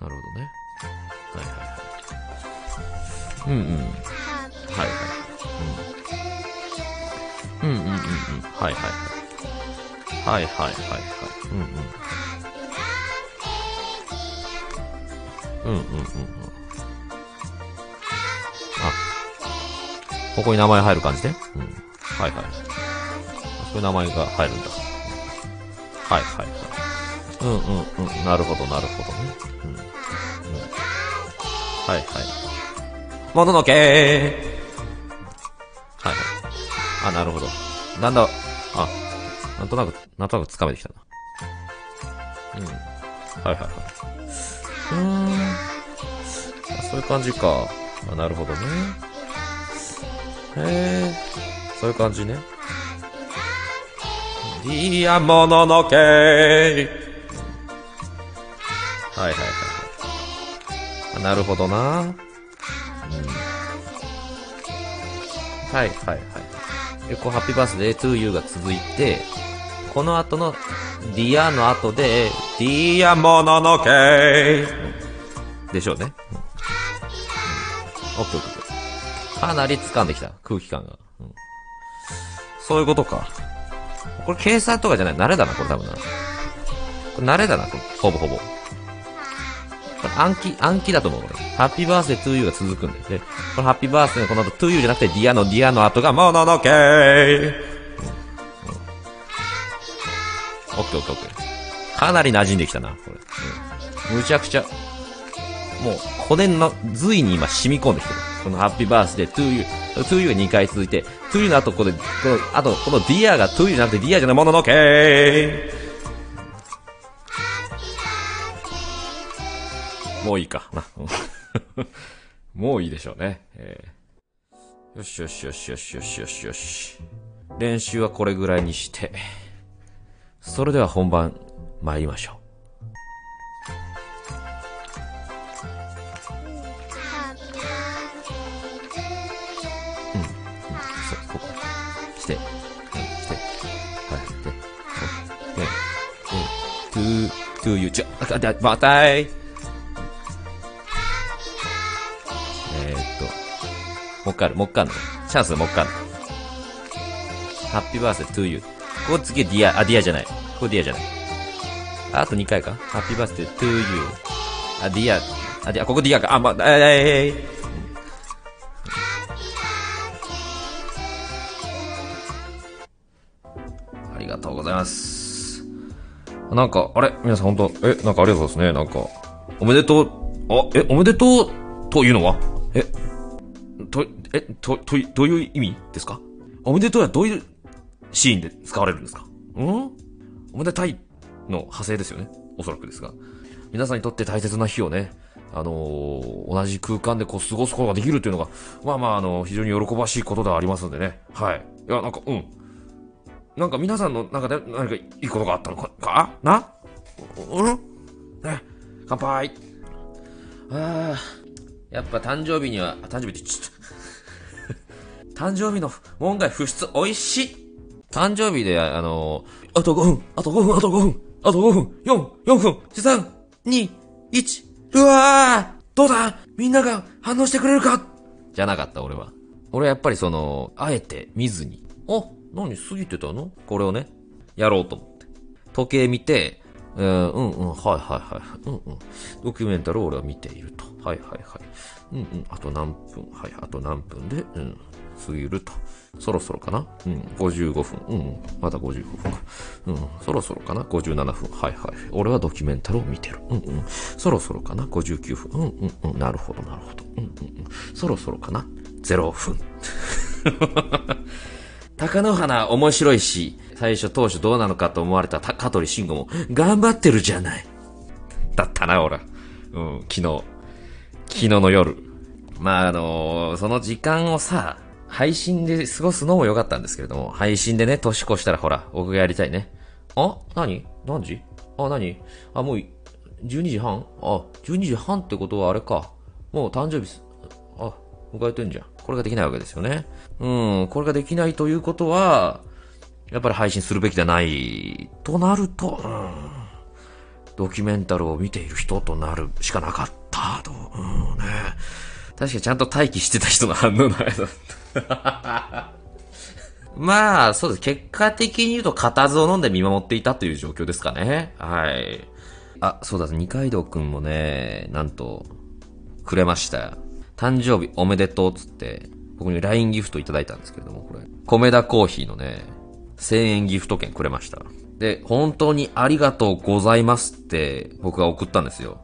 なるほどね。はいはいはい。うんうん。はいはい。うん。うんうんうんうん。はいはいはい。はいはいはいはい。うんうん。うんうんうんうん。あ、ここに名前入る感じでうん。はいはい。あそういう名前が入るんだ。はいはいはい。うんうんうん。なるほどなるほどね。はいはい。もののけはいはい。あ、なるほど。なんだ、あ、なんとなく、なんとなく掴めてきたな。うん。はいはいはい。うーん。あそういう感じか。あ、なるほどね。へえ。そういう感じね。 dear もののけはいはい。なるほどな。うん。はいはいはい。で、こう、 happy birthday to you が続いて、この後の、 dear の後で、 dear もののけでしょうね。うん。オッケーオッケー。かなり掴んできた、空気感が。そういうことか。これ計算とかじゃない。慣れだな、これ多分な。これ慣れだな、ほぼほぼ。これ暗記、暗記だと思う、 happy birthday to you が続くんだよ。で、この happy birthday のこの後、 to you じゃなくて、ディアのディアの後が、もののけー。オッケーオッケーオッケー。かなり馴染んできたな、これ。うん。むちゃくちゃ、もう、骨の髄に今染み込んできてる。この happy birthday, to you, to you が2回続いて、 to you の後、ここで、この、あと、このディアがトゥーユーじゃなくてディアじゃないもののけー。もういいかな。もういいでしょうね。えーよしよしよしよしよしよしよし。練習はこれぐらいにして。それでは本番、参りましょう。うん。うん。そう、ここ。して。うん。して。はい。で。で。で。トゥー、トゥーユー、ちょ、あ、だ、またい。もう一回ある、もう一回あるの。チャンスもう一回ある。Happy birthday to you。ここ次 dear、あ、 dear じゃない。ここ dear じゃない。ああと2回かハッピーバースデートゥーユー。あ、ディア、あ、ディア、ここディアか。あ、ま、えー、えー、ありがとうございます。なんか、あれ？皆さん本当？え、なんかありがとうございますね。なんか、おめでとう、あ、え、おめでとうというのは？え、と、え、と、と、どういう意味ですか？おめでとうはどういうシーンで使われるんですか？ん？おめでたいの派生ですよね。おそらくですが。皆さんにとって大切な日をね、あのー同じ空間でこう過ごすことができるっていうのが、まあまあ、あの非常に喜ばしいことではありますんでね。はい。いや、なんか、うん。なんか皆さんの中で何かいいことがあったのか、かな？うん？ね、乾杯。ああ、やっぱ誕生日には、誕生日ってちゃった。誕生日の門外不出美味しい誕生日で、あのあと5分、あと5分、あと5分、あと5分、4、4分、3、2、1、うわーどうだみんなが反応してくれるかじゃなかった、俺は。俺はやっぱりその、あえて見ずに、あ、何過ぎてたのこれをね、やろうと思って。時計見て、うん、うん、うん、はいはいはい、うん、うん。ドキュメンタルを俺は見ていると。はいはいはい。うん、うん、あと何分、はい、あと何分で、うん、過ぎると。そろそろかなうん、55分。うん、うん、まだ55分か。うん、そろそろかな ?57 分。はいはい。俺はドキュメンタルを見てる。うん、うん。そろそろかな ?59 分。うん、うん、うん。なるほど、なるほど。うん、うん、うん。そろそろかな ?0 分。高野花面白いし、最初当初どうなのかと思われた香取慎吾も頑張ってるじゃない。だったな、俺。うん、昨日。昨日の夜。まあ、あのその時間をさ、配信で過ごすのも良かったんですけれども、配信でね、年越したらほら、僕がやりたいね。あ何？何時？あ、何？あ、もう、12時半？あ、12時半ってことはあれか。もう誕生日す、あ、迎えてんじゃん。これができないわけですよね。うん、これができないということは、やっぱり配信するべきじゃない、となると、うん、ドキュメンタルを見ている人となるしかなかったと。うんね。確かにちゃんと待機してた人の反応のあれだった。まあ、そうです。結果的に言うと、固唾を飲んで見守っていたという状況ですかね。はい。あ、そうだ、二階堂くんもね、なんと、くれました。誕生日おめでとうっつって、僕に LINE ギフトいただいたんですけれども、これ。米田コーヒーのね、1000円ギフト券くれました。で、本当にありがとうございますって僕が送ったんですよ。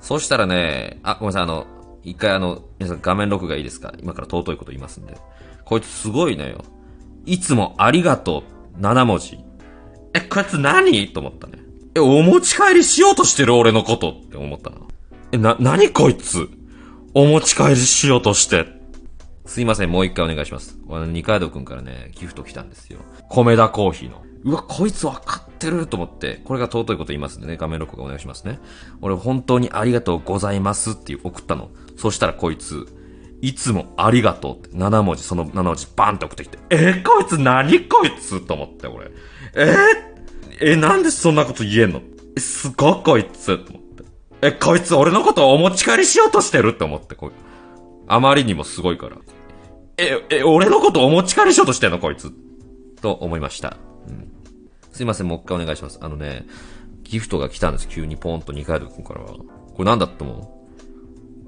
そしたらね、あ、ごめんなさい、あの、一回あの、皆さん画面録画いいですか？今から尊いこと言いますんで。こいつすごいのよ。いつもありがとう、7文字。え、こいつ何？と思ったね。え、お持ち帰りしようとしてる俺のことって思ったな。え、な、何こいつ？お持ち帰りしようとして。すいません、もう一回お願いします。あの、二階堂くんからね、ギフト来たんですよ。米田コーヒーの。うわ、こいつ分かってると思って、これが尊いこと言いますんでね、画面録画お願いしますね。俺本当にありがとうございますっていう送ったの。そしたらこいつ、いつもありがとうって7文字、その7文字バンって送ってきて、えこいつ何こいつと思って、俺。えー、え、なんでそんなこと言えんの？え、すごいこいつと思って。え、こいつ俺のことをお持ち帰りしようとしてるって思って、こいあまりにもすごいから。え、え、俺のことお持ち帰りしようとしてんの？こいつ。と思いました。うん。すいません、もう一回お願いします。あのね、ギフトが来たんです。急にポンと二階堂くんからは。これなんだったも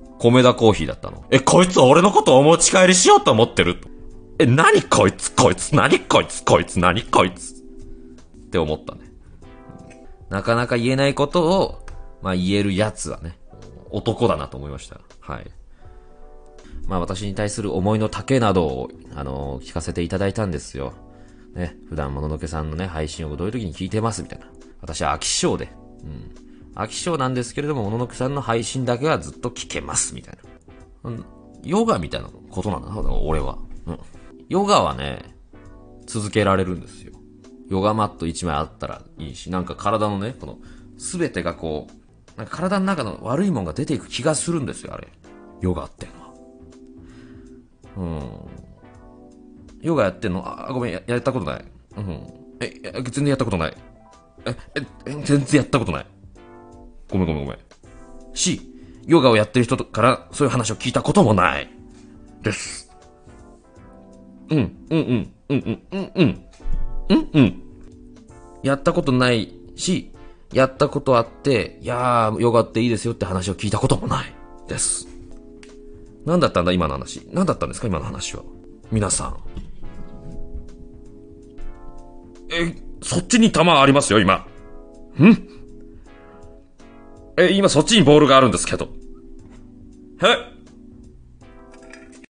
う米田コーヒーだったの。え、こいつ俺のことお持ち帰りしようと思ってる？え、何こいつ？こいつ？何こいつ？こいつ？何こいつ？って思ったね。なかなか言えないことを、まあ言えるやつはね、男だなと思いました。はい。まあ私に対する思いの丈などを、あの聞かせていただいたんですよ。ね、普段もののけさんのね、配信をどういう時に聞いてますみたいな。私は飽き性で。うん。飽き性なんですけれども、もののけさんの配信だけはずっと聞けます、みたいな。うん。ヨガみたいなことなんだな、俺は。うん。ヨガはね、続けられるんですよ。ヨガマット1枚あったらいいし、なんか体のね、この、すべてがこう、なんか体の中の悪いもんが出ていく気がするんですよ、あれ。ヨガってのは。うん。ヨガやってんの？あ、ごめんや、やったことない。うん。え、全然やったことない。え、え、全然やったことない。ごめんごめんごめん。し、ヨガをやってる人からそういう話を聞いたこともない。です。うん、うん、うん、うん、うん、うん、うん、うん。やったことないし、やったことあって、いやー、ヨガっていいですよって話を聞いたこともない。です。何だったんだ今の話。何だったんですか今の話は。皆さん。え、そっちに球ありますよ、今。ん？え、今そっちにボールがあるんですけど。え？